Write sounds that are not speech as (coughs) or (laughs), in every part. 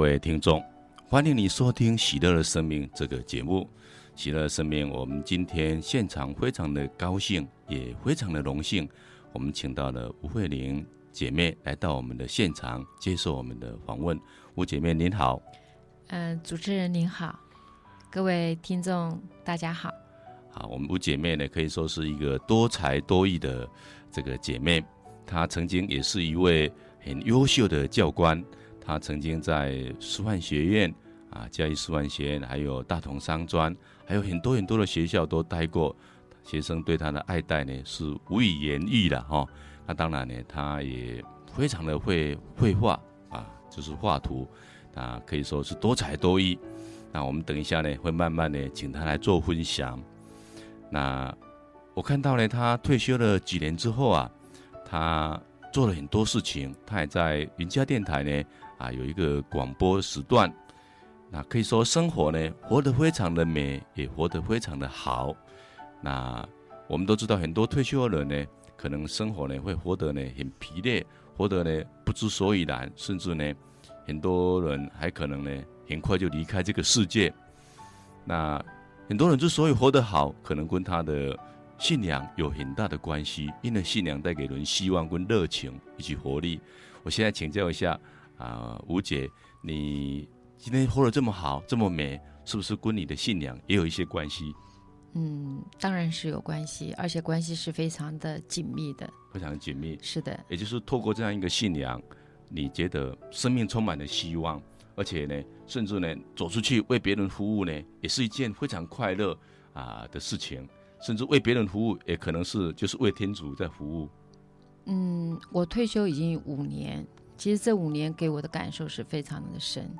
各位听众，欢迎你收听《喜乐的生命》这个节目。喜乐生命，我们今天现场非常的高兴，也非常的荣幸，我们请到了吴慧玲姐妹来到我们的现场接受我们的访问。吴姐妹您好，嗯、主持人您好，各位听众大家好。好，我们吴姐妹呢可以说是一个多才多艺的这个姐妹，她曾经也是一位很优秀的教官。他曾经在师范学院啊，嘉义师范学院，还有大同商专，还有很多很多的学校都待过。学生对他的爱戴呢是无以言喻的哈。那当然呢，他也非常的会绘画啊，就是画图啊，可以说是多才多艺。那我们等一下呢，会慢慢的请他来做分享。那我看到呢，他退休了几年之后啊，他做了很多事情，他也在云家电台呢。啊，有一个广播时段，那可以说生活呢，活得非常的美，也活得非常的好。那我们都知道，很多退休的人呢，可能生活呢会活得呢很疲累，活得呢不知所以然，甚至呢，很多人还可能呢很快就离开这个世界。那很多人之所以活得好，可能跟他的信仰有很大的关系，因为信仰带给人希望跟热情以及活力。我现在请教一下。啊，吴姐，你今天活得这么好，这么美，是不是跟你的信仰也有一些关系？嗯，当然是有关系，而且关系是非常的紧密的。非常紧密。是的。也就是透过这样一个信仰，你觉得生命充满了希望，而且呢，甚至呢，走出去为别人服务呢，也是一件非常快乐啊的事情。甚至为别人服务，也可能是就是为天主在服务。嗯，我退休已经五年。其实这五年给我的感受是非常的深，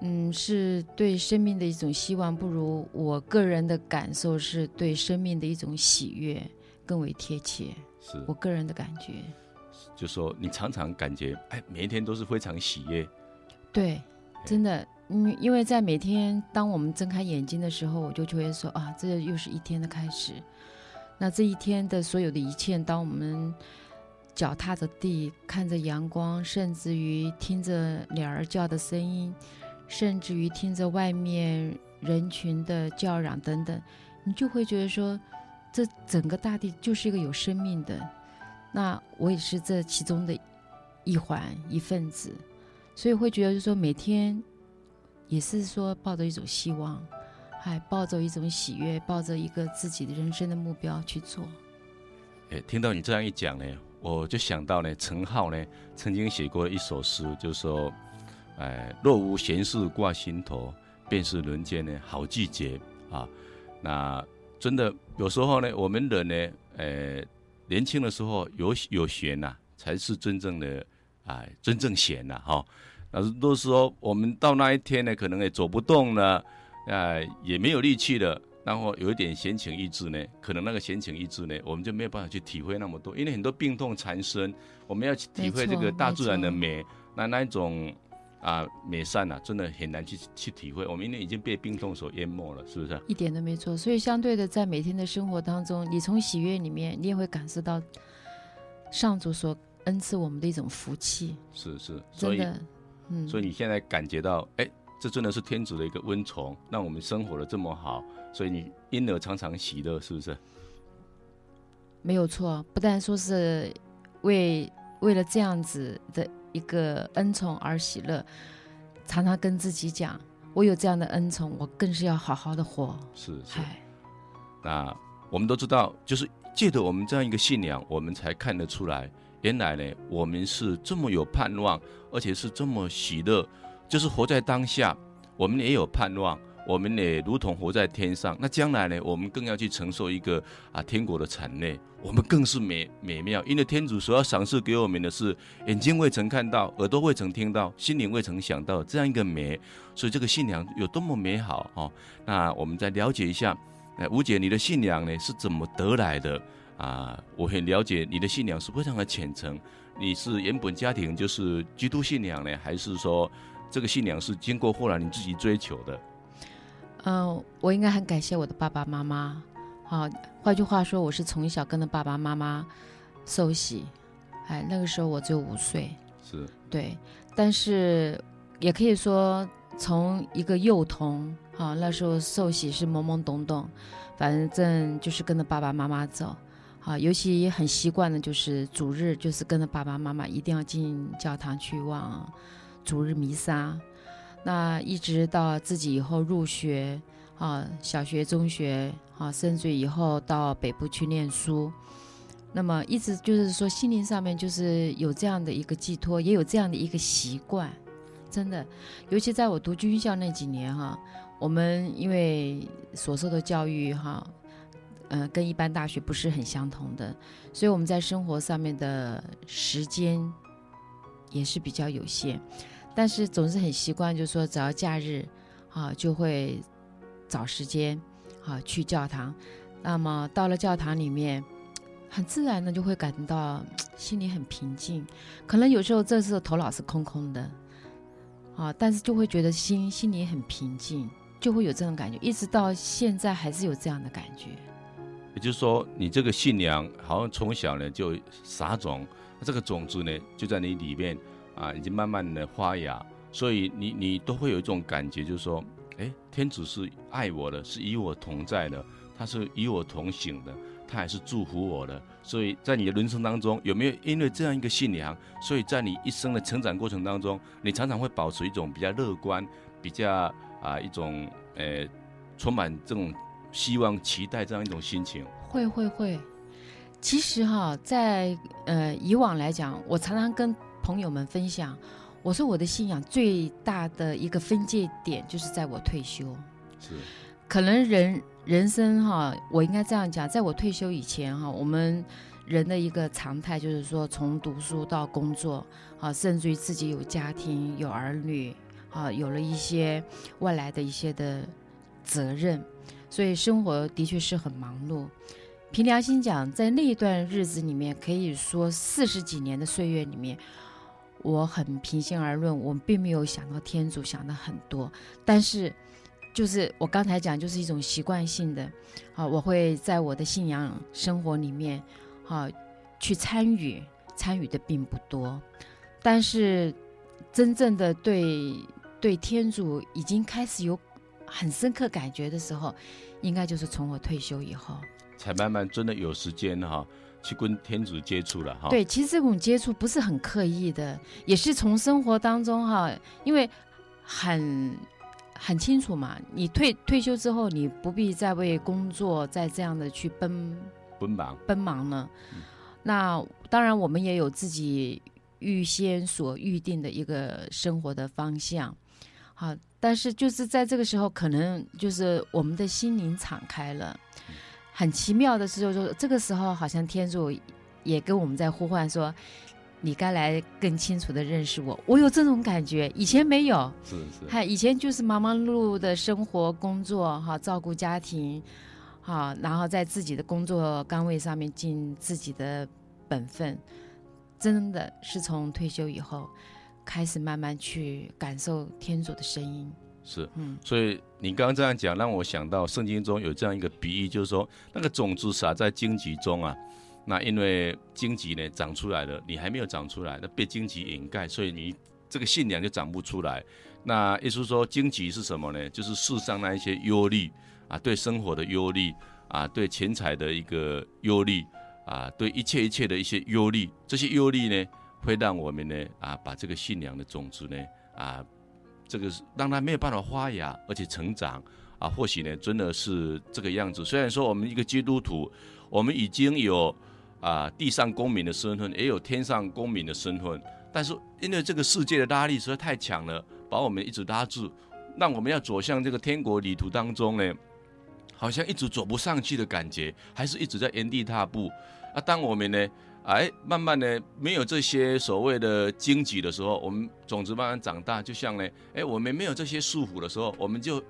嗯，是对生命的一种希望，不如我个人的感受是对生命的一种喜悦更为贴切。是我个人的感觉，就说你常常感觉哎，每一天都是非常喜悦。对，真的，嗯，因为在每天当我们睁开眼睛的时候，我就觉得说啊，这又是一天的开始。那这一天的所有的一切，当我们脚踏着地，看着阳光，甚至于听着鸟儿叫的声音，甚至于听着外面人群的叫嚷等等，你就会觉得说，这整个大地就是一个有生命的。那我也是这其中的一环一份子，所以会觉得就说，每天也是说抱着一种希望，还抱着一种喜悦，抱着一个自己的人生的目标去做。哎，听到你这样一讲呢。我就想到呢，陈浩呢曾经写过一首诗，就说，哎，若无闲事挂心头，便是人间呢好季节啊。那真的有时候呢，我们人呢，呃，年轻的时候有有闲呐、才是真正的哎，真正闲呐哈。那是都是说，我们到那一天呢，可能也走不动了，哎，也没有力气了。然后有一点闲情逸致呢，可能那个闲情逸致呢，我们就没有办法去体会那么多，因为很多病痛缠身，我们要去体会这个大自然的美，那那一种啊美善啊，真的很难去去体会。我们因为已经被病痛所淹没了，是不是？一点都没错。所以相对的，在每天的生活当中，你从喜悦里面，你也会感受到上主所恩赐我们的一种福气。是是，所以，嗯，所以你现在感觉到，哎，这真的是天主的一个温宠，让我们生活的这么好。所以你因而常常喜乐，是不是？没有错，不但说是为为了这样子的一个恩宠而喜乐，常常跟自己讲，我有这样的恩宠，我更是要好好的活。是是。那我们都知道，就是借着我们这样一个信仰，我们才看得出来，原来呢，我们是这么有盼望，而且是这么喜乐，就是活在当下，我们也有盼望。我们也如同活在天上，那将来呢？我们更要去承受一个啊天国的产业，我们更是美美妙，因为天主所要赏赐给我们的是眼睛未曾看到，耳朵未曾听到，心灵未曾想到这样一个美，所以这个信仰有多么美好哦！那我们再了解一下，哎，吴姐，你的信仰呢是怎么得来的啊？我很了解你的信仰是非常的虔诚，你是原本家庭就是基督信仰呢，还是说这个信仰是经过后来你自己追求的？嗯，我应该很感谢我的爸爸妈妈。好，换句话说，我是从小跟着爸爸妈妈受洗。哎，那个时候我只有五岁。是。对，但是也可以说从一个幼童，哈，那时候受洗是懵懵懂懂，反正就是跟着爸爸妈妈走，啊，尤其也很习惯的就是主日就是跟着爸爸妈妈一定要进教堂去望主日弥撒，那一直到自己以后入学，啊，小学、中学，啊，甚至以后到北部去念书。那么一直就是说，心灵上面就是有这样的一个寄托，也有这样的一个习惯，真的。尤其在我读军校那几年哈，我们因为所受的教育哈，呃，跟一般大学不是很相同的，所以我们在生活上面的时间也是比较有限。但是总是很习惯，就是说只要假日啊，就会找时间啊去教堂。那么到了教堂里面。很自然的就会感到心里很平静，可能有时候这时候头脑是空空的，啊，但是就会觉得心心里很平静，就会有这种感觉，一直到现在还是有这样的感觉。也就是说，你这个信仰好像从小呢就撒种，这个种子呢就在你里面啊，已经慢慢的发芽，所以你你都会有一种感觉，就是说，哎，天主是爱我的，是与我同在的，他是与我同行的。他还是祝福我的，所以在你的人生当中，有没有因为这样一个信仰，所以在你一生的成长过程当中，你常常会保持一种比较乐观、比较啊、一种呃充满这种希望、期待这样一种心情？会会会。其实哈，在呃以往来讲，我常常跟朋友们分享，我说我的信仰最大的一个分界点，就是在我退休。是。可能人。人生哈，我应该这样讲，在我退休以前哈，我们人的一个常态就是说，从读书到工作，啊，甚至于自己有家庭、有儿女，啊，有了一些外来的一些的责任，所以生活的确是很忙碌。凭良心讲，在那一段日子里面，可以说四十几年的岁月里面，我很平心而论，我并没有想到天主想的很多，但是。就是我刚才讲，就是一种习惯性的，啊，我会在我的信仰生活里面，啊，去参与，参与的并不多，但是真正的对对天主已经开始有很深刻感觉的时候，应该就是从我退休以后，才慢慢真的有时间哈，去跟天主接触了哈。对，其实这种接触不是很刻意的，也是从生活当中哈，因为很。很清楚嘛，你退退休之后，你不必再为工作再这样的去奔奔忙奔忙了。嗯、那当然，我们也有自己预先所预定的一个生活的方向。好，但是就是在这个时候，可能就是我们的心灵敞开了。很奇妙的是，就是这个时候，好像天主也跟我们在呼唤说。你该来更清楚的认识我，我有这种感觉，以前没有。是是。还以前就是忙忙碌碌的生活、工作，哈，照顾家庭，好，然后在自己的工作岗位上面尽自己的本分。真的是从退休以后，开始慢慢去感受天主的声音。是，嗯。所以你刚刚这样讲，让我想到圣经中有这样一个比喻，就是说那个种子撒在荆棘中啊。那因为荆棘呢长出来了，你还没有长出来，那被荆棘掩盖，所以你这个信仰就长不出来。那意思说，荆棘是什么呢？就是世上那一些忧虑啊，对生活的忧虑啊，对钱财的一个忧虑啊，对一切一切的一些忧虑，这些忧虑呢，会让我们呢啊，把这个信仰的种子呢啊，这个让它没有办法发芽，而且成长啊，或许呢真的是这个样子。虽然说我们一个基督徒，我们已经有。啊，地上公民的身份也有天上公民的身份，但是因为这个世界的拉力实在太强了，把我们一直拉住，让我们要走向这个天国旅途当中呢，好像一直走不上去的感觉，还是一直在原地踏步。啊，当我们呢，哎，慢慢的没有这些所谓的荆棘的时候，我们种子慢慢长大，就像呢，哎，我们没有这些束缚的时候，我们就。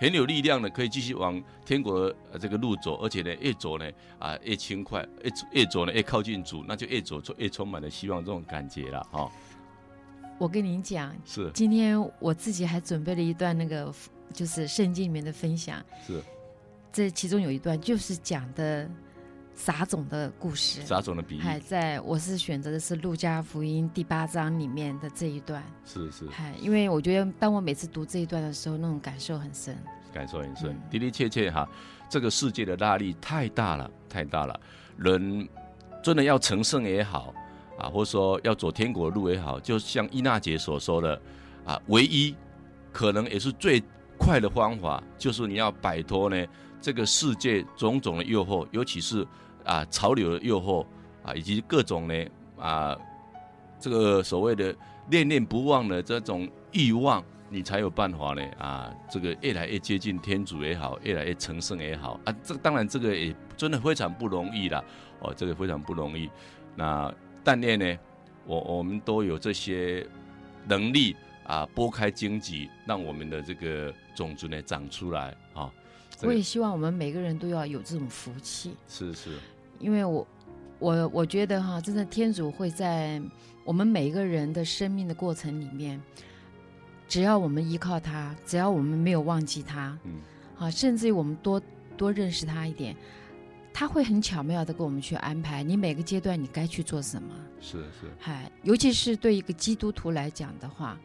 很有力量的，可以继续往天国呃这个路走，而且呢，越走呢啊越轻快，越越走呢越靠近主，那就越走就越充满了希望这种感觉了哈。我跟您讲，是今天我自己还准备了一段那个就是圣经里面的分享，是，这其中有一段就是讲的撒种的故事，撒种的比喻，还在我是选择的是路加福音第八章里面的这一段，是是，嗨，因为我觉得当我每次读这一段的时候，那种感受很深，感受很深，嗯、的的确确哈，这个世界的拉力太大了，太大了，人真的要成圣也好啊，或者说要走天国的路也好，就像伊娜姐所说的啊，唯一可能也是最快的方法，就是你要摆脱呢这个世界种种的诱惑，尤其是。啊，潮流的诱惑啊，以及各种呢啊，这个所谓的念念不忘的这种欲望，你才有办法呢啊，这个越来越接近天主也好，越来越成圣也好啊。这当然这个也真的非常不容易啦，哦，这个非常不容易。那但愿呢，我我们都有这些能力啊，拨开荆棘，让我们的这个种子呢长出来啊。我也希望我们每个人都要有这种福气。是是。因为我，我我觉得哈，真的天主会在我们每一个人的生命的过程里面，只要我们依靠他，只要我们没有忘记他，嗯，啊，甚至于我们多多认识他一点，他会很巧妙的给我们去安排你每个阶段你该去做什么。是是，嗨，尤其是对一个基督徒来讲的话，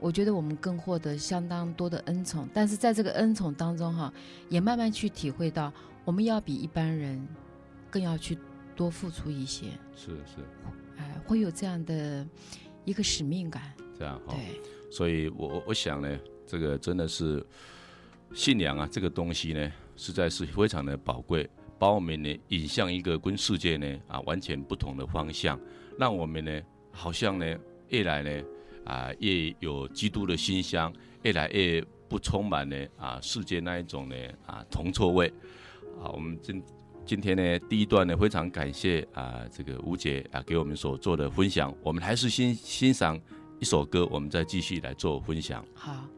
我觉得我们更获得相当多的恩宠，但是在这个恩宠当中哈，也慢慢去体会到我们要比一般人。更要去多付出一些，是是，哎，会有这样的一个使命感，这样哈。对，所以我我我想呢，这个真的是信仰啊，这个东西呢，实在是非常的宝贵，把我们呢引向一个跟世界呢啊完全不同的方向，让我们呢好像呢越来呢啊越有基督的馨香，越来越不充满呢啊世界那一种呢啊铜臭味。啊，我们今。今天呢，第一段呢，非常感谢啊，这个吴姐啊给我们所做的分享。我们还是欣欣赏一首歌，我们再继续来做分享。好。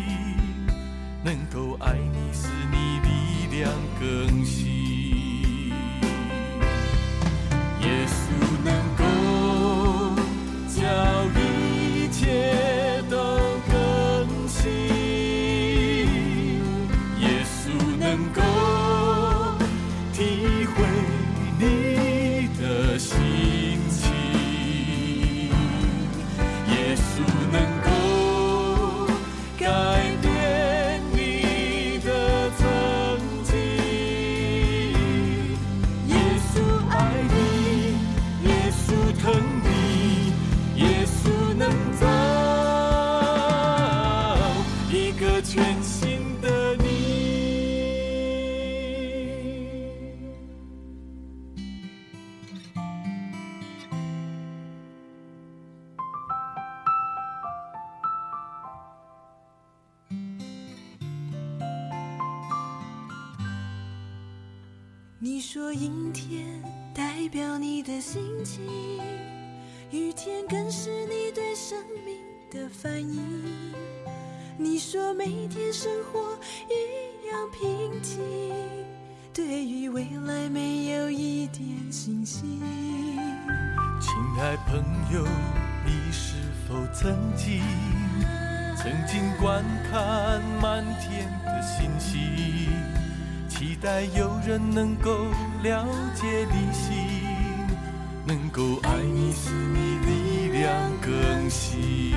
能够爱你，使你力量更新。全新的你，你说阴天代表你的心情，雨天更是你对生命的反应。我每天生活一样平静，对于未来没有一点信心。亲爱朋友，你是否曾经曾经观看满天的星星？期待有人能够了解你心，能够爱你，使你力量更新。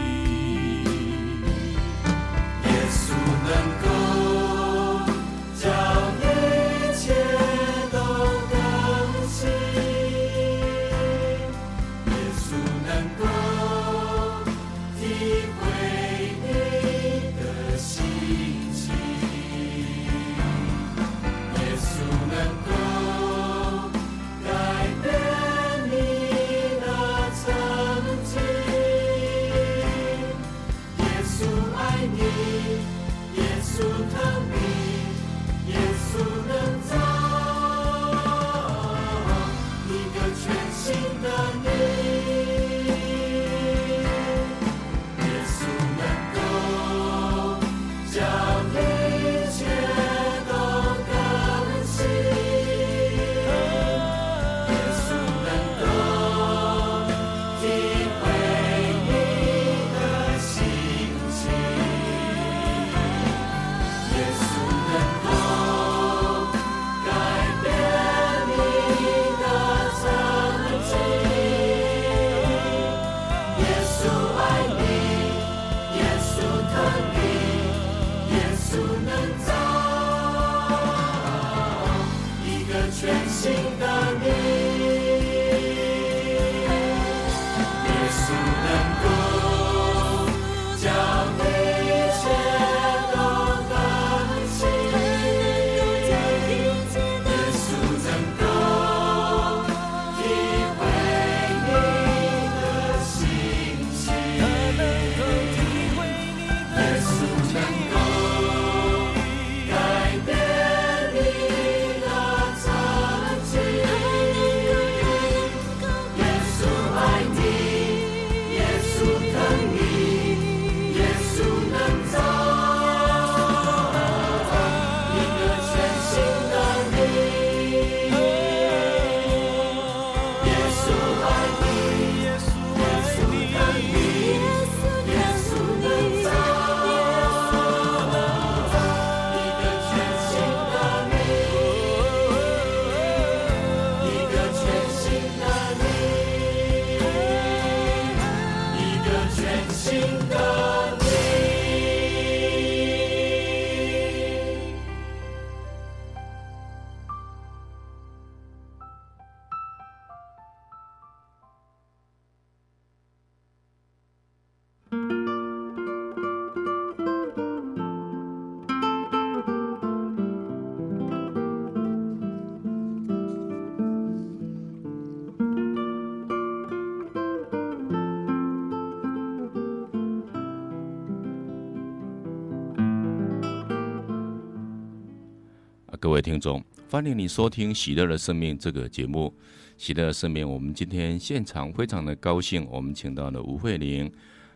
听众，欢迎你收听《喜乐的生命》这个节目。喜乐的生命，我们今天现场非常的高兴，我们请到了吴慧玲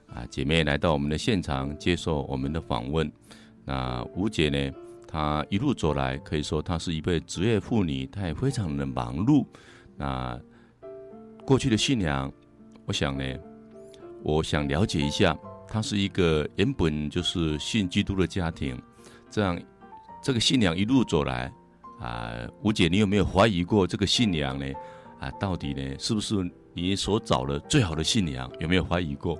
啊姐妹来到我们的现场接受我们的访问。那吴姐呢，她一路走来，可以说她是一位职业妇女，她也非常的忙碌。那过去的信仰，我想呢，我想了解一下，她是一个原本就是信基督的家庭，这样。这个信仰一路走来，啊，吴姐，你有没有怀疑过这个信仰呢？啊，到底呢，是不是你所找的最好的信仰？有没有怀疑过？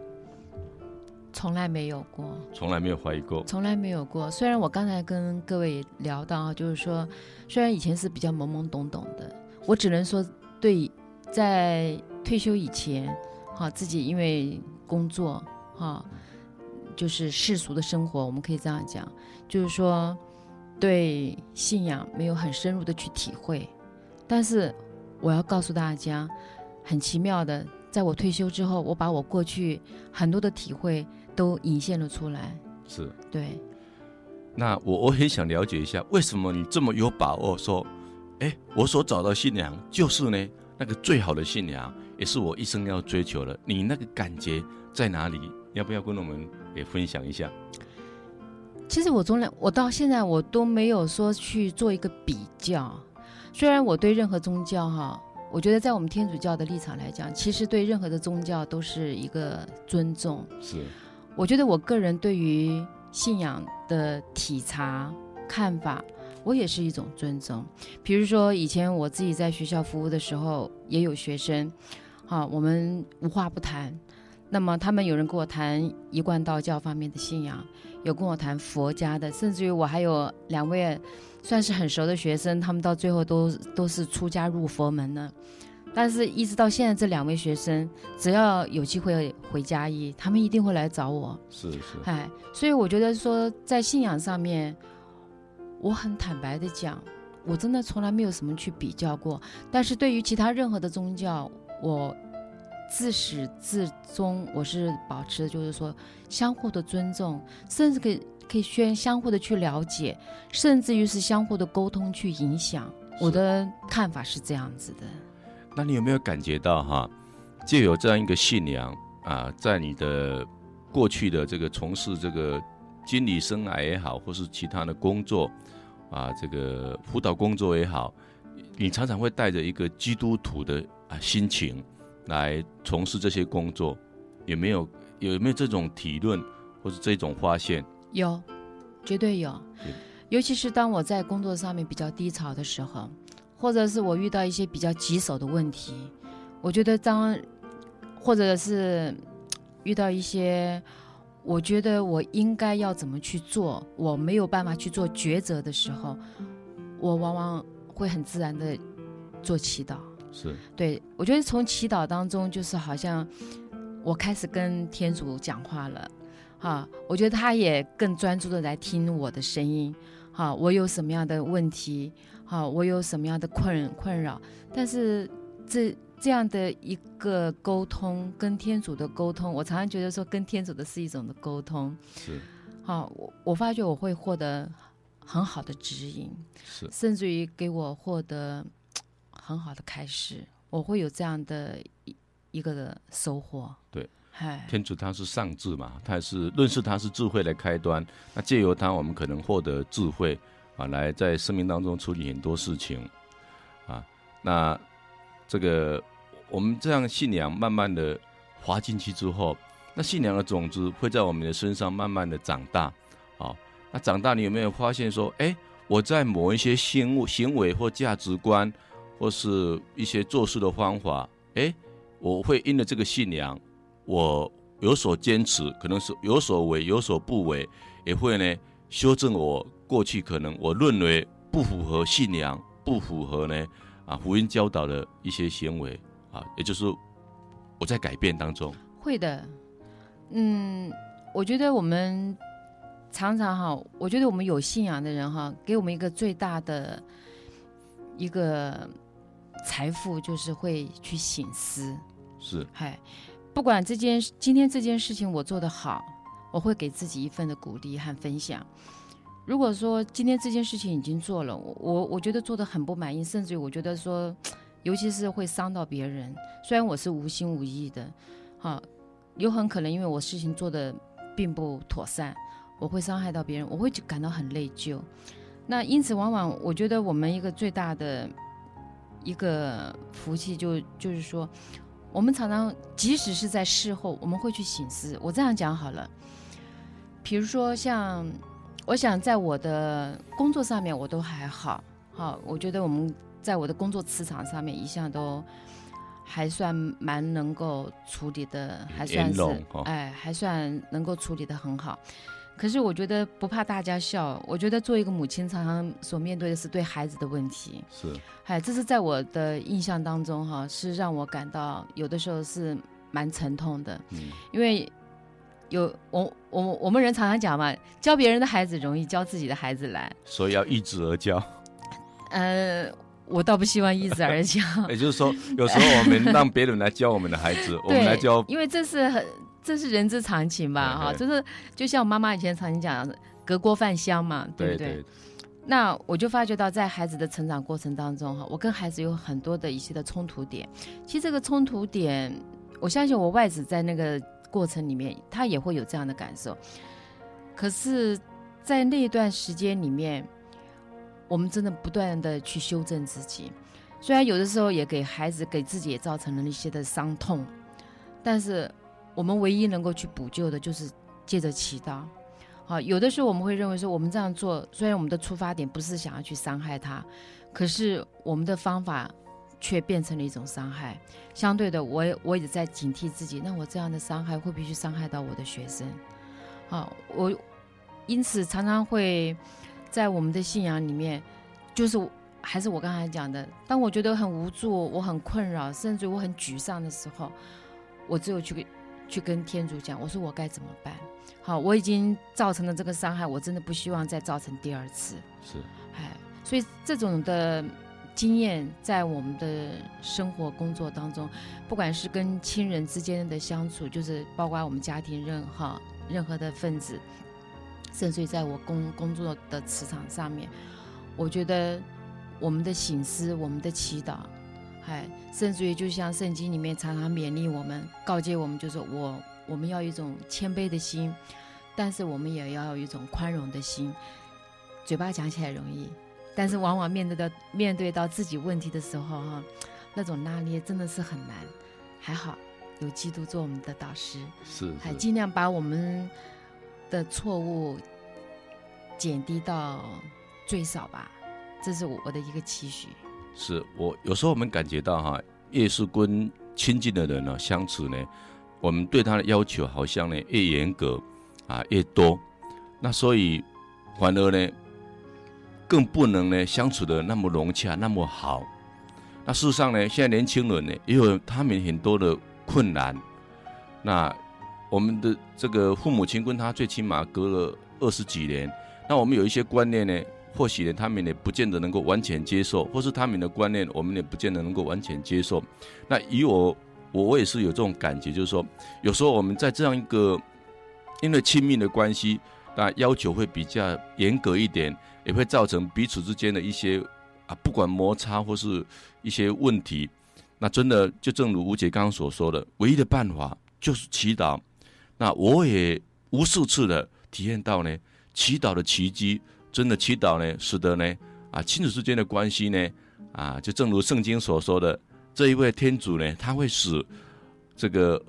从来没有过，从来没有怀疑过，从来没有过。虽然我刚才跟各位聊到，就是说，虽然以前是比较懵懵懂懂的，我只能说，对，在退休以前，哈，自己因为工作，哈，就是世俗的生活，我们可以这样讲，就是说。对信仰没有很深入的去体会，但是我要告诉大家，很奇妙的，在我退休之后，我把我过去很多的体会都引现了出来。是，对。那我我很想了解一下，为什么你这么有把握说，哎，我所找到信仰就是呢那个最好的信仰，也是我一生要追求的。你那个感觉在哪里？要不要跟我们也分享一下？其实我从来，我到现在我都没有说去做一个比较。虽然我对任何宗教哈，我觉得在我们天主教的立场来讲，其实对任何的宗教都是一个尊重。是，我觉得我个人对于信仰的体察看法，我也是一种尊重。比如说以前我自己在学校服务的时候，也有学生，哈，我们无话不谈。那么他们有人跟我谈一贯道教方面的信仰，有跟我谈佛家的，甚至于我还有两位算是很熟的学生，他们到最后都都是出家入佛门了。但是，一直到现在，这两位学生只要有机会回嘉义，他们一定会来找我。是是。哎，所以我觉得说，在信仰上面，我很坦白的讲，我真的从来没有什么去比较过。但是对于其他任何的宗教，我。自始至终，我是保持的就是说相互的尊重，甚至可以可以宣相互的去了解，甚至于是相互的沟通去影响。我的看法是这样子的。那你有没有感觉到哈，就有这样一个信仰啊，在你的过去的这个从事这个经理生涯也好，或是其他的工作啊，这个辅导工作也好，你常常会带着一个基督徒的啊心情来从事这些工作，有没有有没有这种体论或者这种发现？有，绝对有。尤其是当我在工作上面比较低潮的时候，或者是我遇到一些比较棘手的问题，我觉得当，或者是遇到一些我觉得我应该要怎么去做，我没有办法去做抉择的时候，我往往会很自然的做祈祷。是，对，我觉得从祈祷当中，就是好像我开始跟天主讲话了，哈，我觉得他也更专注的来听我的声音。啊，我有什么样的问题？啊，我有什么样的困困扰？但是这这样的一个沟通，跟天主的沟通，我常常觉得说，跟天主的是一种的沟通。是。好，我我发觉我会获得很好的指引，是，甚至于给我获得很好的开始，我会有这样的一一个的收获。对。天主他是上智嘛，他也是认识他是智慧的开端。那借由他，我们可能获得智慧啊，来在生命当中处理很多事情啊。那这个我们这样信仰慢慢的滑进去之后，那信仰的种子会在我们的身上慢慢的长大。啊，那长大你有没有发现说，哎，我在某一些行行为或价值观，或是一些做事的方法，哎，我会因了这个信仰。我有所坚持，可能是有所为，有所不为，也会呢修正我过去可能我认为不符合信仰、不符合呢啊福音教导的一些行为啊，也就是我在改变当中。会的，嗯，我觉得我们常常哈，我觉得我们有信仰的人哈，给我们一个最大的一个财富，就是会去醒思。是，嗨。不管这件今天这件事情我做得好，我会给自己一份的鼓励和分享。如果说今天这件事情已经做了，我我觉得做得很不满意，甚至于我觉得说，(tsk) 尤其是会伤到别人。虽然我是无心无意的，哈，有很可能因为我事情做的并不妥善，我会伤害到别人，我会感到很内疚。那因此，往往我觉得我们一个最大的一个福气就就是说。我们常常，即使是在事后，我们会去醒思。我这样讲好了，比如说像，我想在我的工作上面，我都还好，好，我觉得我们在我的工作磁场上面一向都还算蛮能够处理的，还算是，哎，还算能够处理的很好。可是我觉得不怕大家笑，我觉得做一个母亲，常常所面对的是对孩子的问题。是，哎，这是在我的印象当中哈，是让我感到有的时候是蛮沉痛的。嗯，因为有我我我们人常常讲嘛，教别人的孩子容易，教自己的孩子难。所以要一子而教。(laughs) 呃，我倒不希望一子而教。(laughs) 也就是说，有时候我们让别人来教我们的孩子，(laughs) 我们来教，因为这是很。这是人之常情吧，哈，就是就像我妈妈以前常经讲，隔锅饭香嘛，对不对？对对。那我就发觉到，在孩子的成长过程当中，哈，我跟孩子有很多的一些的冲突点。其实这个冲突点，我相信我外子在那个过程里面，他也会有这样的感受。可是，在那一段时间里面，我们真的不断的去修正自己，虽然有的时候也给孩子、给自己也造成了一些的伤痛，但是。我们唯一能够去补救的，就是借着祈祷。好，有的时候我们会认为说，我们这样做，虽然我们的出发点不是想要去伤害他，可是我们的方法却变成了一种伤害。相对的，我也我也在警惕自己，那我这样的伤害会不会去伤害到我的学生？好，我因此常常会在我们的信仰里面，就是还是我刚才讲的，当我觉得很无助、我很困扰，甚至我很沮丧的时候，我只有去。去跟天主讲，我说我该怎么办？好，我已经造成了这个伤害，我真的不希望再造成第二次。是，哎，所以这种的经验在我们的生活工作当中，不管是跟亲人之间的相处，就是包括我们家庭任何任何的分子，甚至于在我工工作的磁场上面，我觉得我们的醒思，我们的祈祷，哎，甚至于就像圣经里面常常勉励我们、告诫我们，就是我我们要有一种谦卑的心，但是我们也要有一种宽容的心。嘴巴讲起来容易。但是往往面对到面对到自己问题的时候，哈，那种拉捏真的是很难。还好有基督做我们的导师，是，还尽量把我们的错误减低到最少吧。这是我的一个期许。是我有时候我们感觉到哈，越是跟亲近的人呢相处呢，我们对他的要求好像呢越严格啊越多，那所以反而呢。更不能呢相处的那么融洽，那么好。那事实上呢，现在年轻人呢也有他们很多的困难。那我们的这个父母亲跟他最起码隔了二十几年，那我们有一些观念呢，或许呢他们也不见得能够完全接受，或是他们的观念我们也不见得能够完全接受。那以我我我也是有这种感觉，就是说有时候我们在这样一个因为亲密的关系，那要求会比较严格一点。也会造成彼此之间的一些啊，不管摩擦或是一些问题，那真的就正如吴姐刚刚所说的，唯一的办法就是祈祷。那我也无数次的体验到呢，祈祷的奇迹，真的祈祷呢，使得呢啊亲子之间的关系呢啊，就正如圣经所说的，这一位天主呢，他会使这个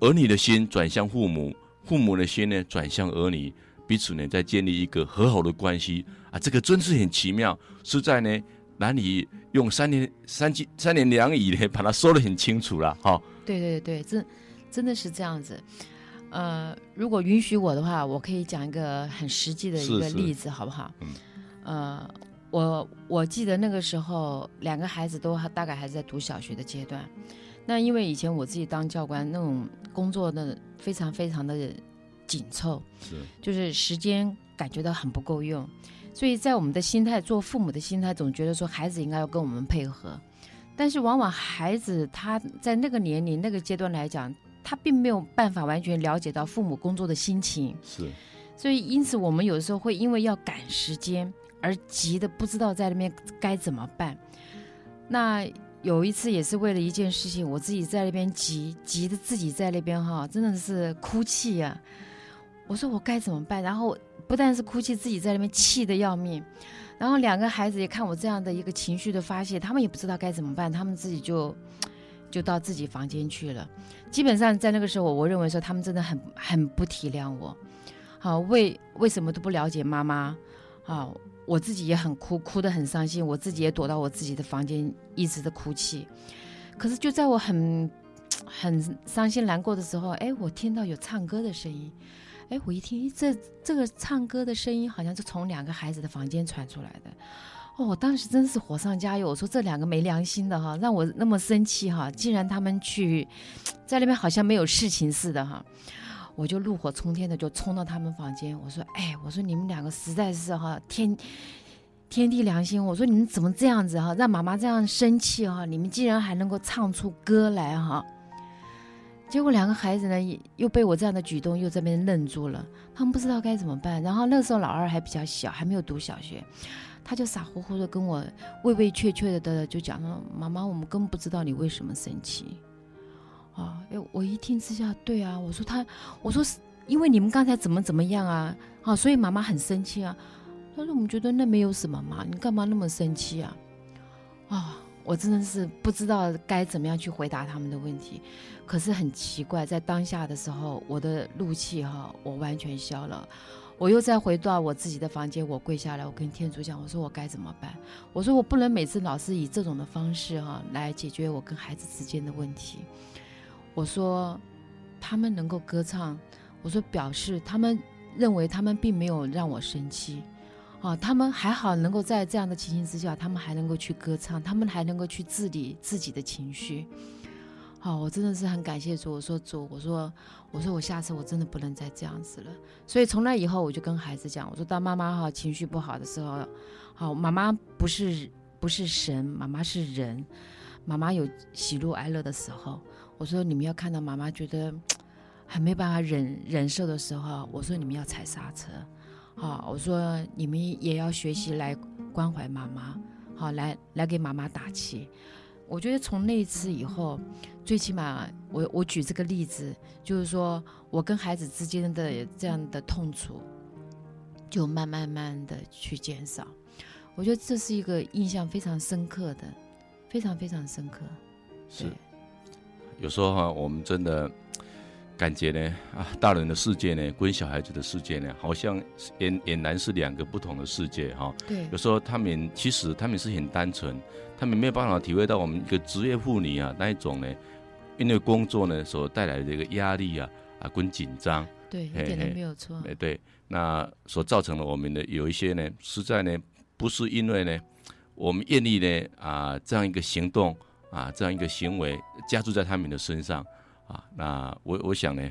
儿女的心转向父母，父母的心呢转向儿女。彼此呢，在建立一个和好的关系啊，这个真是很奇妙，是在呢难以用三言三句三言两语呢把它说得很清楚了哈。对对对，真真的是这样子。呃，如果允许我的话，我可以讲一个很实际的一个例子，好不好？嗯。呃，我我记得那个时候，两个孩子都大概还是在读小学的阶段。那因为以前我自己当教官，那种工作的非常非常的。紧凑是，就是时间感觉到很不够用，所以在我们的心态，做父母的心态，总觉得说孩子应该要跟我们配合，但是往往孩子他在那个年龄、那个阶段来讲，他并没有办法完全了解到父母工作的心情，是，所以因此我们有的时候会因为要赶时间而急的不知道在那边该怎么办。那有一次也是为了一件事情，我自己在那边急急的自己在那边哈，真的是哭泣呀、啊。我说我该怎么办？然后不但是哭泣，自己在那边气的要命。然后两个孩子也看我这样的一个情绪的发泄，他们也不知道该怎么办，他们自己就就到自己房间去了。基本上在那个时候，我认为说他们真的很很不体谅我。好，为为什么都不了解妈妈？好，我自己也很哭，哭得很伤心。我自己也躲到我自己的房间，一直的哭泣。可是就在我很很伤心难过的时候，哎，我听到有唱歌的声音。哎，我一听，这这个唱歌的声音好像是从两个孩子的房间传出来的。哦，我当时真是火上加油。我说这两个没良心的哈，让我那么生气哈，竟然他们去在那边好像没有事情似的哈。我就怒火冲天的就冲到他们房间，我说，哎，我说你们两个实在是哈天天地良心，我说你们怎么这样子哈，让妈妈这样生气哈，你们竟然还能够唱出歌来哈。结果两个孩子呢，又被我这样的举动又这边愣住了，他们不知道该怎么办。然后那时候老二还比较小，还没有读小学，他就傻乎乎的跟我畏畏怯怯的的就讲说：“妈妈，我们根本不知道你为什么生气。”啊，哎，我一听之下，对啊，我说他，我说是因为你们刚才怎么怎么样啊，啊，所以妈妈很生气啊。他说：“我们觉得那没有什么嘛，你干嘛那么生气啊？”啊。我真的是不知道该怎么样去回答他们的问题，可是很奇怪，在当下的时候，我的怒气哈，我完全消了。我又再回到我自己的房间，我跪下来，我跟天主讲，我说我该怎么办？我说我不能每次老是以这种的方式哈来解决我跟孩子之间的问题。我说他们能够歌唱，我说表示他们认为他们并没有让我生气。啊，他们还好能够在这样的情形之下，他们还能够去歌唱，他们还能够去治理自己的情绪。好，我真的是很感谢主。我说主，我说我说我下次我真的不能再这样子了。所以从那以后，我就跟孩子讲，我说当妈妈哈情绪不好的时候，好，妈妈不是不是神，妈妈是人，妈妈有喜怒哀乐的时候。我说你们要看到妈妈觉得很没办法忍忍受的时候，我说你们要踩刹车。好，我说你们也要学习来关怀妈妈，好，来来给妈妈打气。我觉得从那一次以后，最起码我我举这个例子，就是说我跟孩子之间的这样的痛楚，就慢慢慢的去减少。我觉得这是一个印象非常深刻的，非常非常深刻。是，有时候哈，我们真的。感觉呢啊，大人的世界呢，跟小孩子的世界呢，好像俨俨然是两个不同的世界哈。对，有时候他们其实他们是很单纯，他们没有办法体会到我们一个职业妇女啊那一种呢，因为工作呢所带来的这个压力啊啊跟紧张。对，一点都没有错。哎，对，那所造成了我们的有一些呢，实在呢不是因为呢我们愿意呢啊这样一个行动啊这样一个行为加注在他们的身上。啊，那我我想呢，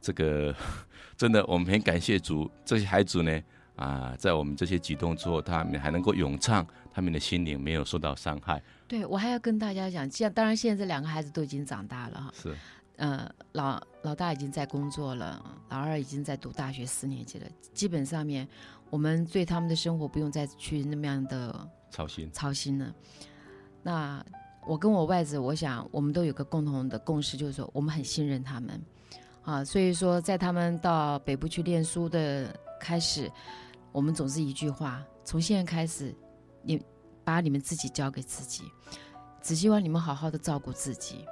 这个 (laughs) 真的我们很感谢主，这些孩子呢，啊，在我们这些举动之后，他们还能够咏唱，他们的心灵没有受到伤害。对，我还要跟大家讲，现当然现在这两个孩子都已经长大了哈，是，呃，老老大已经在工作了，老二已经在读大学四年级了，基本上面我们对他们的生活不用再去那么样的操心操心了，那。我跟我外子，我想我们都有个共同的共识，就是说我们很信任他们，啊，所以说在他们到北部去念书的开始，我们总是一句话：从现在开始，你把你们自己交给自己，只希望你们好好的照顾自己，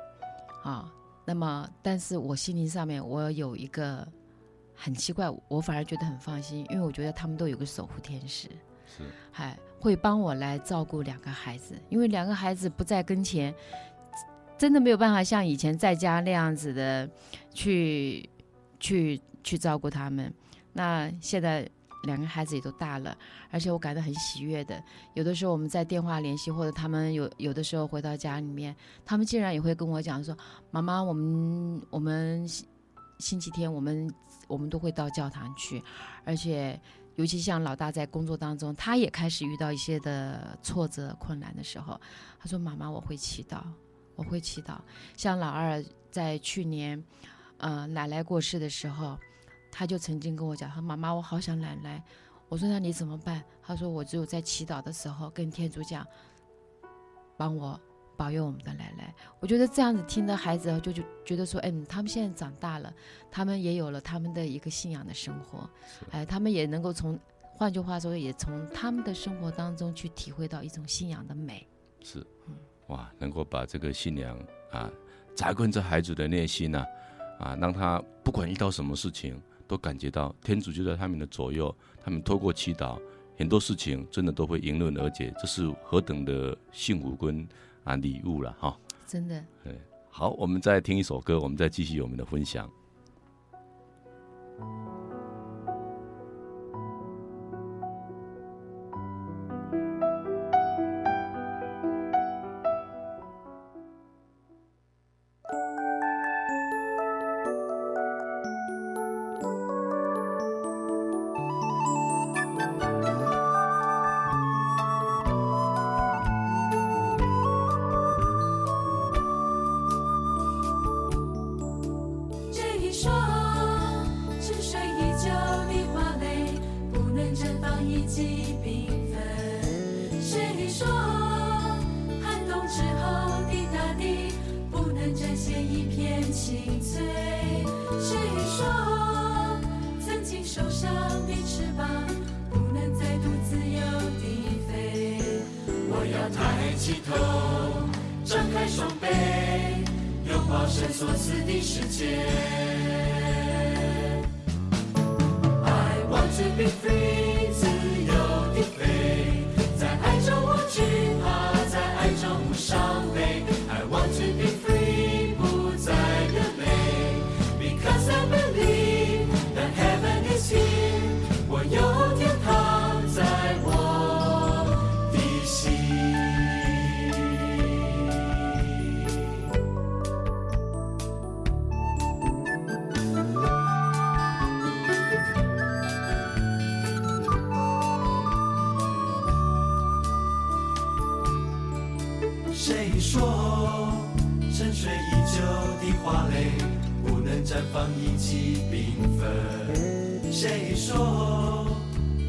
啊，那么但是我心灵上面我有一个很奇怪，我反而觉得很放心，因为我觉得他们都有个守护天使。是，还会帮我来照顾两个孩子，因为两个孩子不在跟前，真的没有办法像以前在家那样子的去去去照顾他们。那现在两个孩子也都大了，而且我感到很喜悦的。有的时候我们在电话联系，或者他们有有的时候回到家里面，他们竟然也会跟我讲说：“妈妈，我们我们星星期天我们我们都会到教堂去，而且。”尤其像老大在工作当中，他也开始遇到一些的挫折、困难的时候，他说：“妈妈，我会祈祷，我会祈祷。”像老二在去年，呃，奶奶过世的时候，他就曾经跟我讲：“他妈妈，我好想奶奶。”我说：“那你怎么办？”他说：“我只有在祈祷的时候跟天主讲，帮我。”保佑我们的奶奶，我觉得这样子听的孩子就就觉得说，嗯，他们现在长大了，他们也有了他们的一个信仰的生活，哎，他们也能够从，换句话说，也从他们的生活当中去体会到一种信仰的美。是，嗯哇，能够把这个信仰啊扎根在孩子的内心呢，啊，让他不管遇到什么事情，都感觉到天主就在他们的左右，他们透过祈祷，很多事情真的都会迎刃而解，这是何等的幸福跟。啊，礼物了哈，真的。对，好，我们再听一首歌，我们再继续我们的分享。放一季缤纷？谁说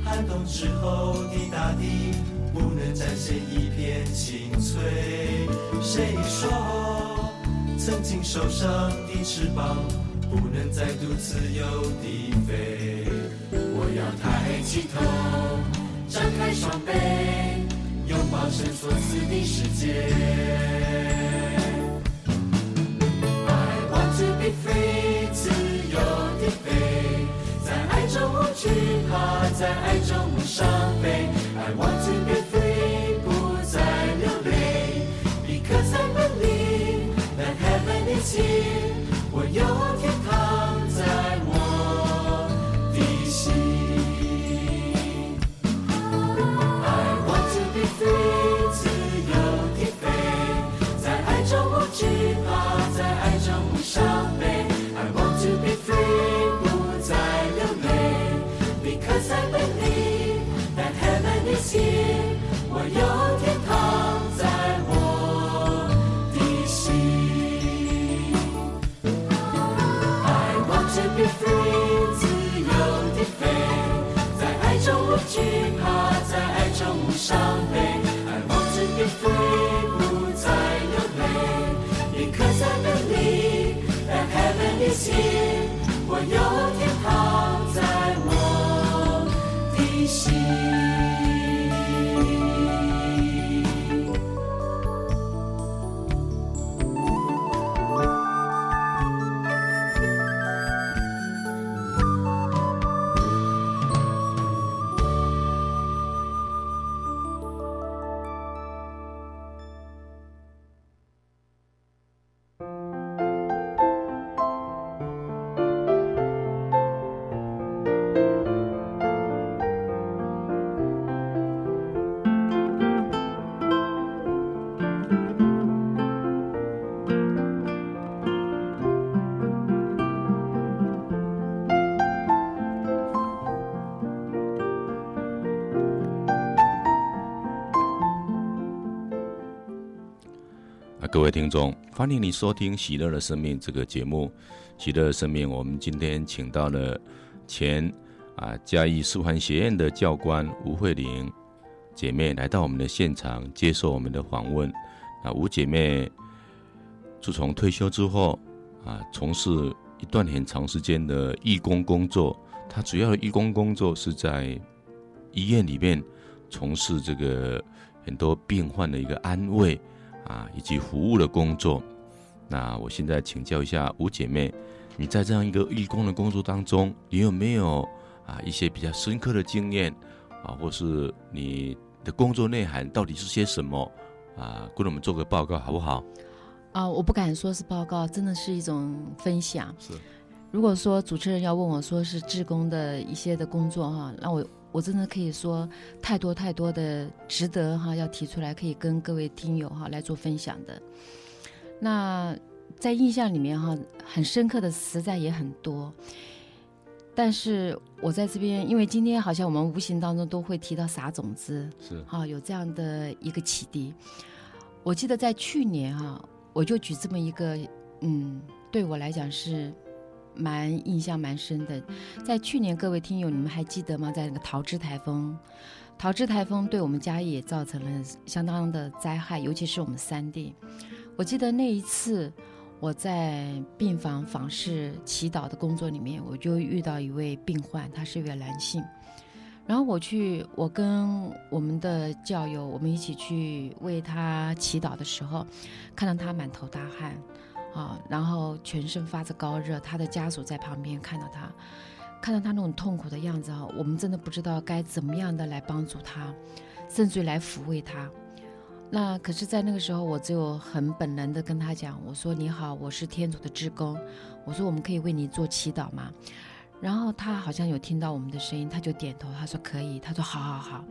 寒冬之后的大地不能展现一片青翠？谁说曾经受伤的翅膀不能再度自由地飞？我要抬起头，张开双臂。拥抱神所赐的世界。在爱中伤悲。I want 各位听众，欢迎你收听《喜乐的生命》这个节目。喜乐的生命，我们今天请到了前啊嘉义师范学院的教官吴慧玲姐妹来到我们的现场接受我们的访问。啊，吴姐妹自从退休之后啊，从事一段很长时间的义工工作。她主要的义工工作是在医院里面从事这个很多病患的一个安慰。啊，以及服务的工作。那我现在请教一下吴姐妹，你在这样一个义工的工作当中，你有没有啊一些比较深刻的经验啊，或是你的工作内涵到底是些什么啊？跟我们做个报告好不好？啊，我不敢说是报告，真的是一种分享。是，如果说主持人要问我说是志工的一些的工作哈，那我。我真的可以说太多太多的值得哈，要提出来可以跟各位听友哈来做分享的。那在印象里面哈，很深刻的实在也很多。但是我在这边，因为今天好像我们无形当中都会提到撒种子，是哈，有这样的一个启迪。我记得在去年哈，我就举这么一个，嗯，对我来讲是。蛮印象蛮深的，在去年，各位听友，你们还记得吗？在那个桃枝台风，桃枝台风对我们家也造成了相当的灾害，尤其是我们三弟。我记得那一次我在病房访视祈祷的工作里面，我就遇到一位病患，他是一位男性。然后我去，我跟我们的教友，我们一起去为他祈祷的时候，看到他满头大汗。啊，然后全身发着高热，他的家属在旁边看到他，看到他那种痛苦的样子啊，我们真的不知道该怎么样的来帮助他，甚至于来抚慰他。那可是，在那个时候，我只有很本能的跟他讲，我说：“你好，我是天主的志工，我说我们可以为你做祈祷吗？”然后他好像有听到我们的声音，他就点头，他说：“可以。”他说：“好好好。”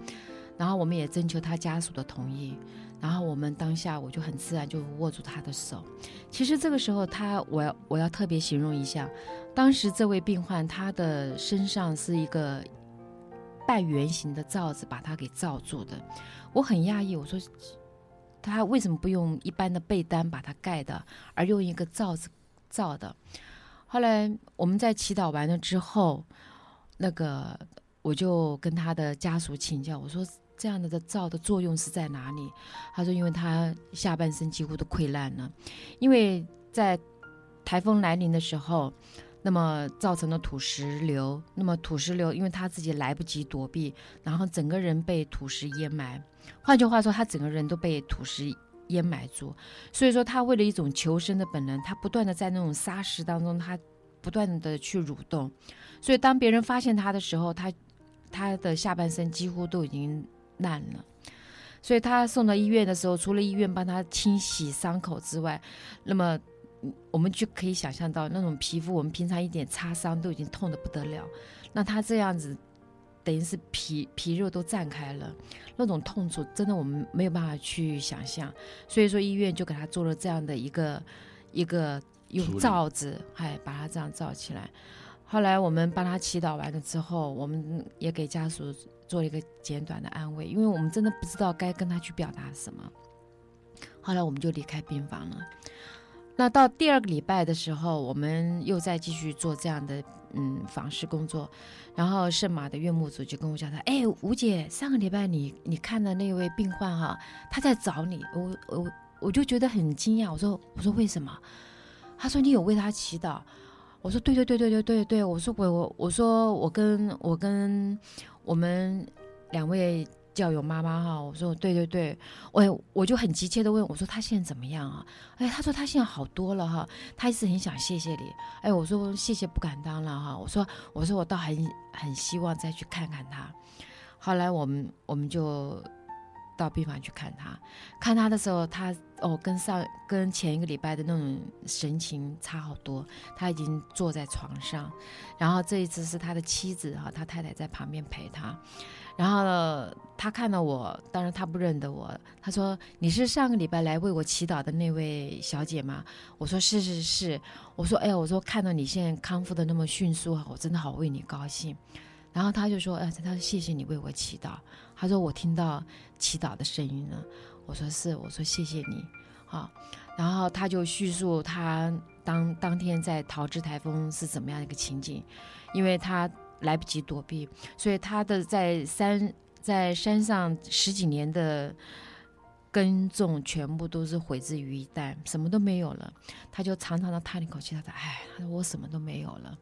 然后我们也征求他家属的同意。然后我们当下我就很自然就握住他的手。其实这个时候他，我要我要特别形容一下，当时这位病患他的身上是一个半圆形的罩子把他给罩住的。我很讶异，我说他为什么不用一般的被单把它盖的，而用一个罩子罩的？后来我们在祈祷完了之后，那个我就跟他的家属请教，我说这样的的罩的作用是在哪里？他说，因为他下半身几乎都溃烂了，因为在台风来临的时候，那么造成了土石流，那么土石流因为他自己来不及躲避，然后整个人被土石淹埋。换句话说，他整个人都被土石淹埋住，所以说他为了一种求生的本能，他不断的在那种沙石当中，他不断的去蠕动，所以当别人发现他的时候，他他的下半身几乎都已经烂了，所以他送到医院的时候，除了医院帮他清洗伤口之外，那么我们就可以想象到那种皮肤，我们平常一点擦伤都已经痛得不得了，那他这样子。等于是皮皮肉都绽开了，那种痛楚真的我们没有办法去想象，所以说医院就给他做了这样的一个一个用罩子，哎，把他这样罩起来。后来我们帮他祈祷完了之后，我们也给家属做了一个简短的安慰，因为我们真的不知道该跟他去表达什么。后来我们就离开病房了。那到第二个礼拜的时候，我们又再继续做这样的嗯访视工作，然后圣马的岳母组就跟我讲他，哎，吴姐，上个礼拜你你看的那位病患哈，他在找你，我我我就觉得很惊讶，我说我说为什么？他说你有为他祈祷，我说对对对对对对对，我说我我我说我跟我跟我们两位。教友妈妈哈，我说对对对，我我就很急切的问我说他现在怎么样啊？哎，他说他现在好多了哈，他一直很想谢谢你。哎，我说谢谢不敢当了哈，我说我说我倒很很希望再去看看他。后来我们我们就到病房去看他，看他的时候，他哦跟上跟前一个礼拜的那种神情差好多，他已经坐在床上，然后这一次是他的妻子哈，他太太在旁边陪他。然后呢，他看到我，当然他不认得我。他说：“你是上个礼拜来为我祈祷的那位小姐吗？”我说：“是是是。”我说：“哎呀，我说看到你现在康复的那么迅速，我真的好为你高兴。”然后他就说：“哎，他说谢谢你为我祈祷。”他说：“我听到祈祷的声音了。”我说：“是。”我说：“谢谢你。”好，然后他就叙述他当当天在桃枝台风是怎么样的一个情景，因为他。来不及躲避，所以他的在山在山上十几年的耕种全部都是毁之于一旦，什么都没有了。他就长长的叹了一口气，他说：“哎，他说我什么都没有了。”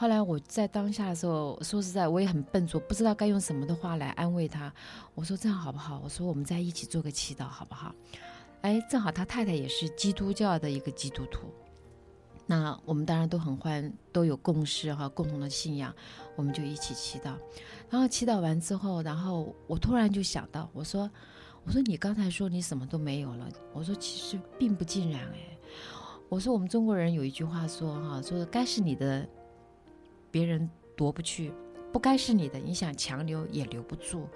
后来我在当下的时候，说实在，我也很笨拙，不知道该用什么的话来安慰他。我说：“这样好不好？”我说：“我们在一起做个祈祷，好不好？”哎，正好他太太也是基督教的一个基督徒。那我们当然都很欢，都有共识哈，共同的信仰，我们就一起祈祷。然后祈祷完之后，然后我突然就想到，我说，我说你刚才说你什么都没有了，我说其实并不尽然哎。我说我们中国人有一句话说哈，说该是你的，别人夺不去；不该是你的，你想强留也留不住。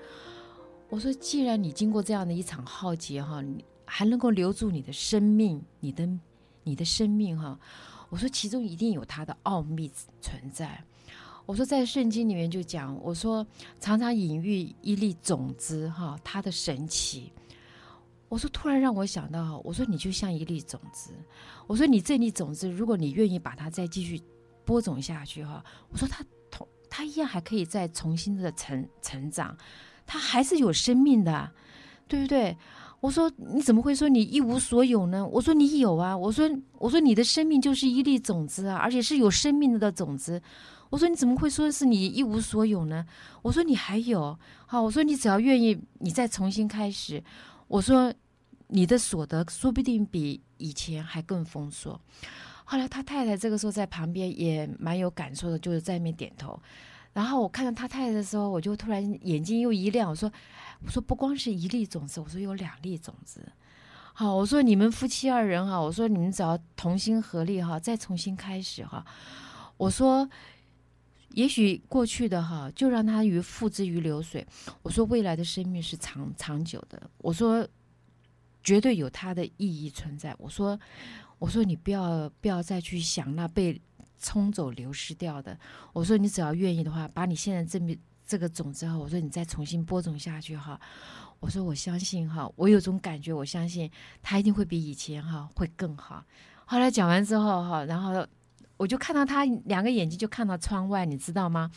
我说既然你经过这样的一场浩劫哈，你还能够留住你的生命，你的你的生命哈。我说其中一定有它的奥秘存在。我说在圣经里面就讲，我说常常隐喻一粒种子哈，它的神奇。我说突然让我想到，我说你就像一粒种子。我说你这粒种子，如果你愿意把它再继续播种下去哈，我说它同它一样还可以再重新的成成长，它还是有生命的，对不对？我说你怎么会说你一无所有呢？我说你有啊！我说我说你的生命就是一粒种子啊，而且是有生命的种子。我说你怎么会说是你一无所有呢？我说你还有好，我说你只要愿意，你再重新开始。我说你的所得说不定比以前还更丰硕。后来他太太这个时候在旁边也蛮有感受的，就是在那边点头。然后我看到他太太的时候，我就突然眼睛又一亮，我说。我说不光是一粒种子，我说有两粒种子。好，我说你们夫妻二人哈，我说你们只要同心合力哈，再重新开始哈。我说，也许过去的哈，就让它于付之于流水。我说未来的生命是长长久的。我说绝对有它的意义存在。我说，我说你不要不要再去想那被冲走流失掉的。我说你只要愿意的话，把你现在这这个种子哈，我说你再重新播种下去哈，我说我相信哈，我有种感觉，我相信他一定会比以前哈会更好。后来讲完之后哈，然后我就看到他两个眼睛就看到窗外，你知道吗？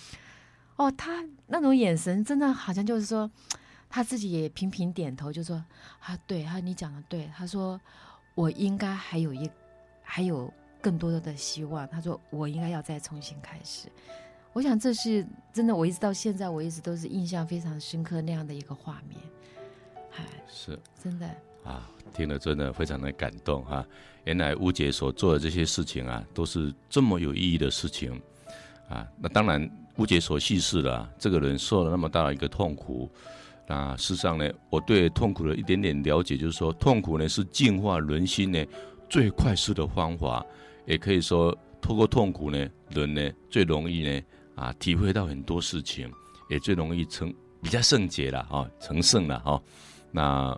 哦，他那种眼神真的好像就是说，他自己也频频点头，就说啊，对，他说你讲的对，他说我应该还有一还有更多的希望，他说我应该要再重新开始。我想这是真的，我一直到现在我一直都是印象非常深刻那样的一个画面，哎，是真的啊，听了真的非常的感动哈、啊。原来乌姐所做的这些事情啊，都是这么有意义的事情啊。那当然，乌姐所叙事的这个人受了那么大的一个痛苦，那事实上呢，我对痛苦的一点点了解，就是说，痛苦呢是净化人心呢最快速的方法，也可以说，透过痛苦呢，人呢最容易呢。啊，体会到很多事情，也最容易成比较圣洁了哈，成圣了哈。那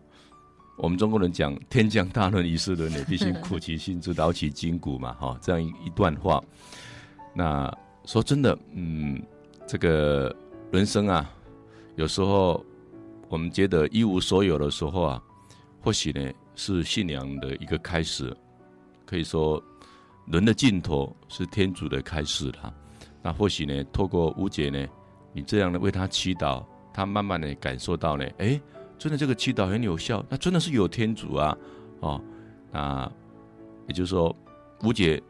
我们中国人讲“天降大任于斯人也，必先苦其心志，劳其筋骨”嘛哈，这样一一段话。那说真的，嗯，这个人生啊，有时候我们觉得一无所有的时候啊，或许呢是信仰的一个开始。可以说，人的尽头是天主的开始了。那或许呢，透过乌姐呢，你这样的为他祈祷，他慢慢的感受到呢，哎，真的这个祈祷很有效，那真的是有天主啊，哦，那也就是说，乌姐，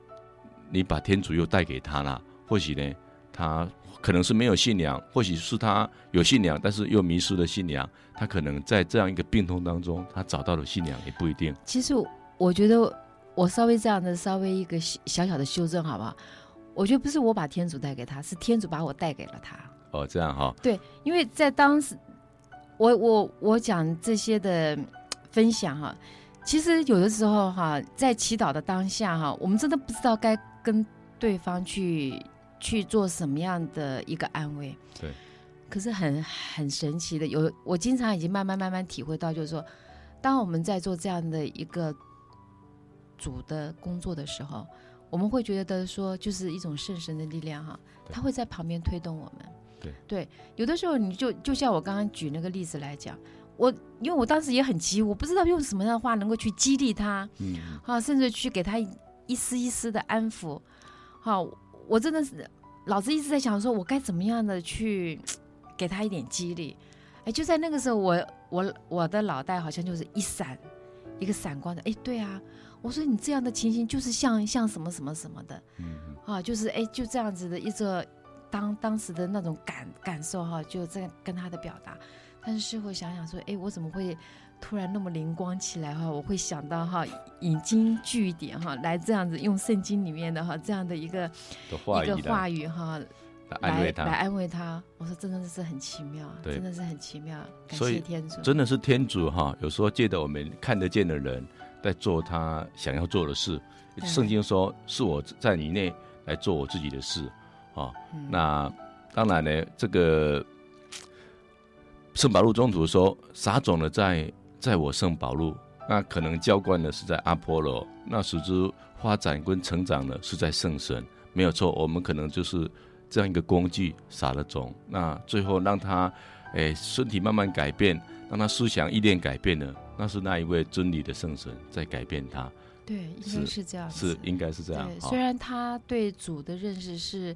你把天主又带给他了，或许呢，他可能是没有信仰，或许是他有信仰，但是又迷失了信仰，他可能在这样一个病痛当中，他找到了信仰也不一定。其实我觉得，我稍微这样的稍微一个小小的修正，好不好？我觉得不是我把天主带给他，是天主把我带给了他。哦，这样哈、哦。对，因为在当时，我我我讲这些的分享哈，其实有的时候哈，在祈祷的当下哈，我们真的不知道该跟对方去去做什么样的一个安慰。对。可是很很神奇的，有我经常已经慢慢慢慢体会到，就是说，当我们在做这样的一个主的工作的时候。我们会觉得说，就是一种圣神的力量哈，他会在旁边推动我们。对对，有的时候你就就像我刚刚举那个例子来讲，我因为我当时也很急，我不知道用什么样的话能够去激励他，嗯，啊，甚至去给他一丝一丝的安抚，好，我真的是老子一直在想说，我该怎么样的去 (tsk) 给他一点激励。哎，就在那个时候我，我我我的脑袋好像就是一闪一个闪光的，哎，对啊。我说你这样的情形就是像像什么什么什么的，嗯，啊，就是哎，就这样子的一个当当时的那种感感受哈，就这样跟他的表达。但是事后想想说，哎，我怎么会突然那么灵光起来哈？我会想到哈，引经据典哈，来这样子用圣经里面的哈这样的一个一个话语哈，来安慰他，来安慰他。我说真的是很奇妙，真的是很奇妙。感谢天主，真的是天主哈。有时候借着我们看得见的人。在做他想要做的事，圣经说是我在你内来做我自己的事，啊、嗯，那当然呢，这个 (coughs) 圣保禄中途说撒种的在在我圣保禄，那可能浇灌的是在阿波罗，那使之发展跟成长呢是在圣神，没有错，我们可能就是这样一个工具撒了种，那最后让他哎身体慢慢改变，让他思想意念改变了。那是那一位真理的圣神在改变他，对，应该是这样，是应该是这样。对，虽然他对主的认识是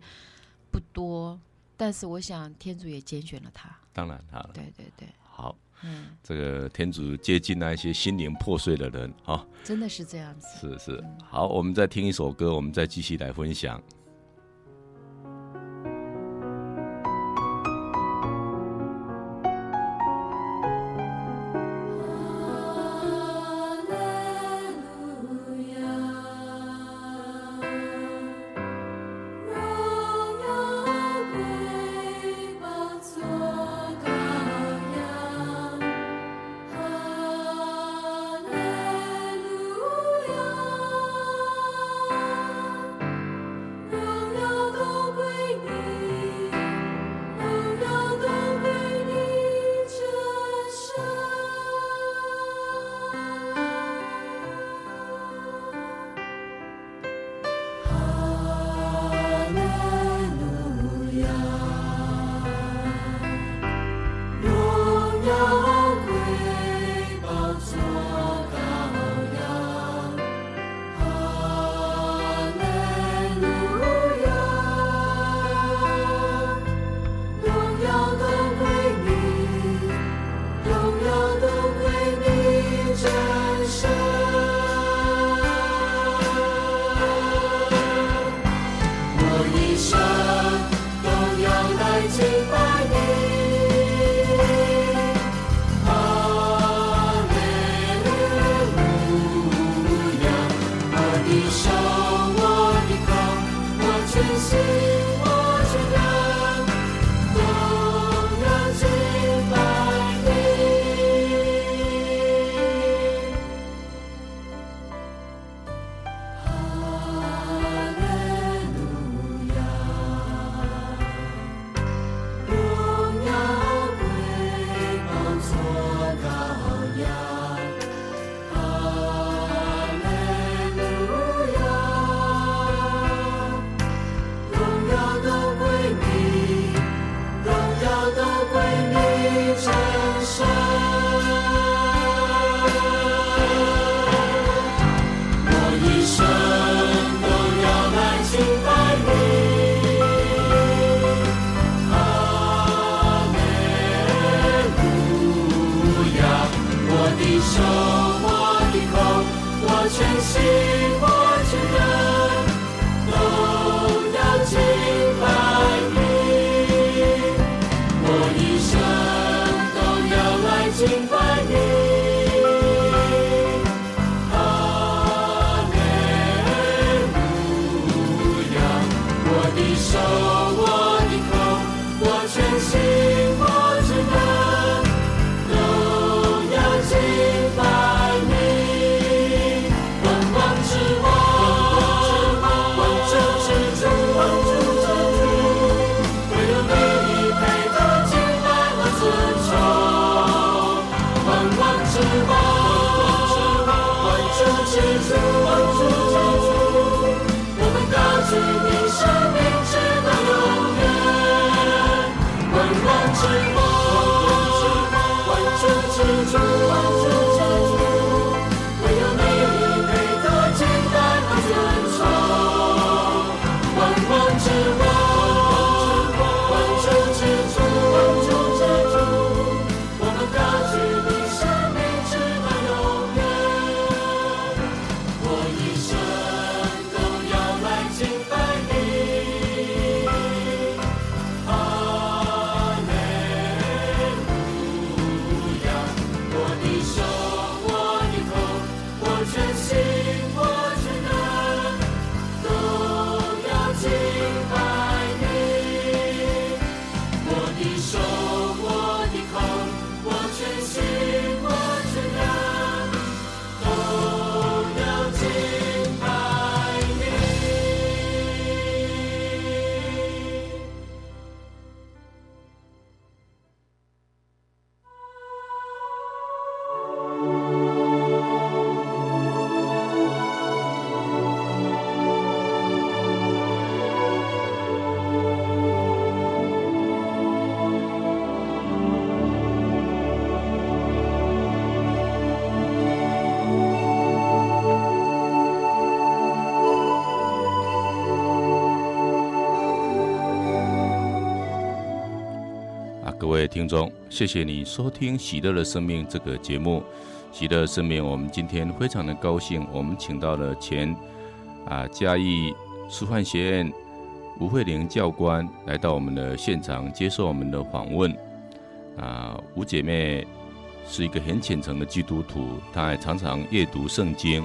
不多，但是我想天主也拣选了他。当然，好，对对对，好，嗯，这个天主接近那一些心灵破碎的人，啊，真的是这样子。是是，好，我们再听一首歌，我们再继续来分享。听众，谢谢你收听《喜乐的生命》这个节目。喜乐的生命，我们今天非常的高兴，我们请到了前啊嘉义师范学院吴慧玲教官来到我们的现场接受我们的访问。啊，吴姐妹是一个很虔诚的基督徒，她还常常阅读圣经。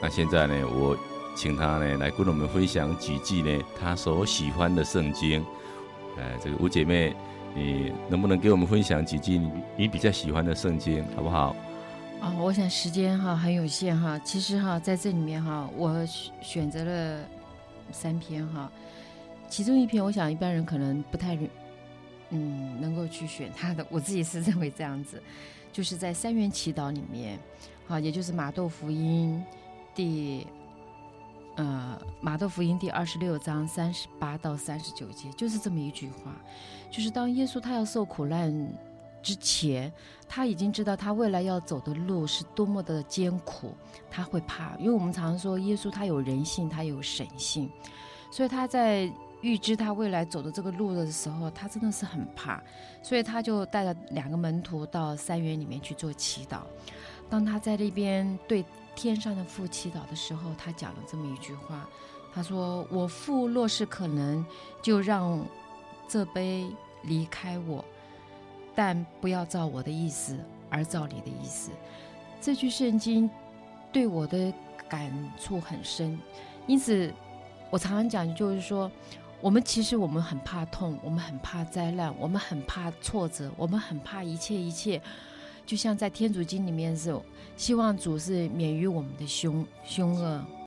那现在呢，我请她呢来跟我们分享几句呢她所喜欢的圣经。哎、这个吴姐妹。你能不能给我们分享几句你比较喜欢的圣经，好不好？啊，我想时间哈很有限哈，其实哈在这里面哈，我选择了三篇哈，其中一篇我想一般人可能不太嗯能够去选他的，我自己是认为这样子，就是在三元祈祷里面，好，也就是马窦福音第。呃，马窦福音第二十六章三十八到三十九节，就是这么一句话，就是当耶稣他要受苦难之前，他已经知道他未来要走的路是多么的艰苦，他会怕，因为我们常说耶稣他有人性，他有神性，所以他在预知他未来走的这个路的时候，他真的是很怕，所以他就带着两个门徒到三园里面去做祈祷，当他在那边对。天上的父祈祷的时候，他讲了这么一句话，他说：“我父若是可能，就让这杯离开我，但不要照我的意思，而照你的意思。”这句圣经对我的感触很深，因此我常常讲，就是说，我们其实我们很怕痛，我们很怕灾难，我们很怕挫折，我们很怕一切一切。就像在天主经里面是，希望主是免于我们的凶凶恶。